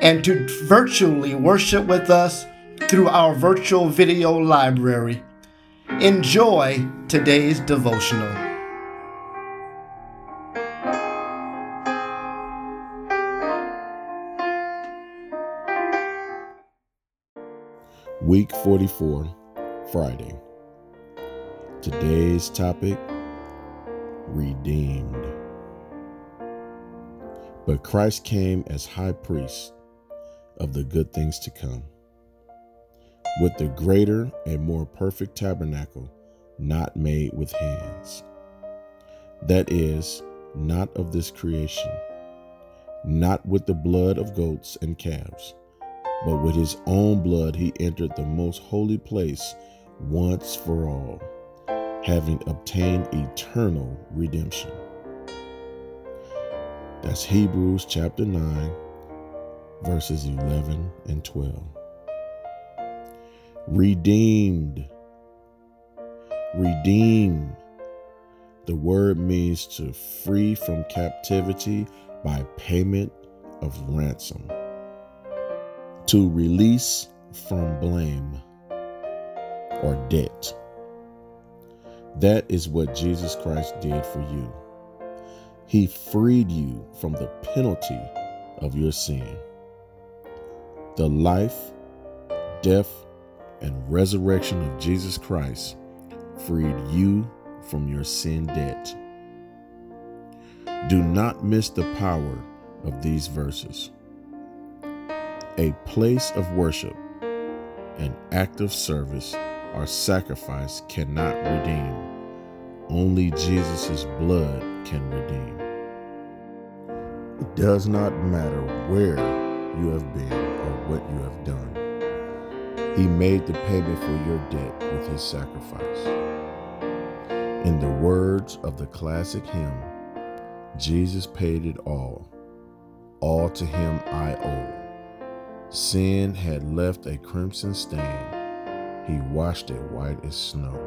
and to virtually worship with us through our virtual video library. Enjoy today's devotional. Week 44, Friday. Today's topic Redeemed. But Christ came as high priest of the good things to come, with the greater and more perfect tabernacle not made with hands. That is, not of this creation, not with the blood of goats and calves, but with his own blood he entered the most holy place once for all, having obtained eternal redemption. That's Hebrews chapter 9, verses 11 and 12. Redeemed. Redeem. The word means to free from captivity by payment of ransom. To release from blame or debt. That is what Jesus Christ did for you. He freed you from the penalty of your sin the life, death, and resurrection of Jesus Christ freed you from your sin debt. Do not miss the power of these verses. A place of worship, an act of service, or sacrifice cannot redeem. Only Jesus' blood can redeem. It does not matter where you have been or what you have done. He made the payment for your debt with his sacrifice. In the words of the classic hymn, Jesus paid it all. All to him I owe. Sin had left a crimson stain. He washed it white as snow.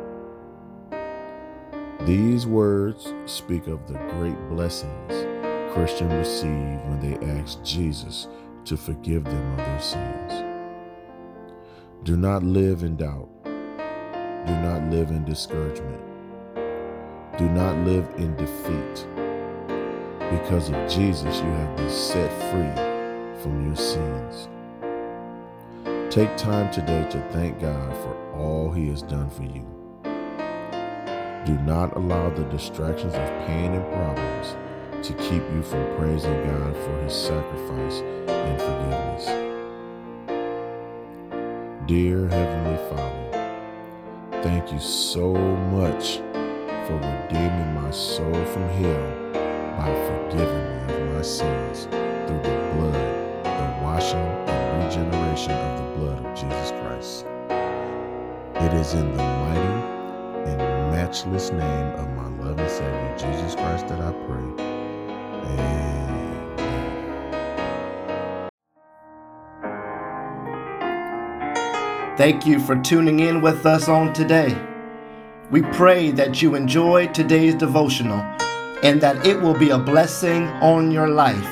These words speak of the great blessings Christians receive when they ask Jesus to forgive them of their sins. Do not live in doubt. Do not live in discouragement. Do not live in defeat. Because of Jesus, you have been set free from your sins. Take time today to thank God for all He has done for you. Do not allow the distractions of pain and problems to keep you from praising God for his sacrifice and forgiveness. Dear Heavenly Father, thank you so much for redeeming my soul from hell by forgiving me of my sins through the blood, the washing and regeneration of the blood of Jesus Christ. It is in the mighty and matchless name of my loving Savior Jesus Christ that I pray. Thank you for tuning in with us on today. We pray that you enjoy today's devotional and that it will be a blessing on your life.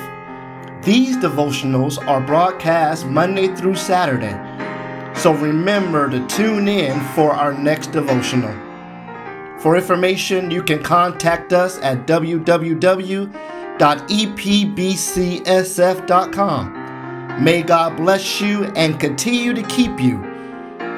These devotionals are broadcast Monday through Saturday, so remember to tune in for our next devotional. For information, you can contact us at www.epbcsf.com. May God bless you and continue to keep you.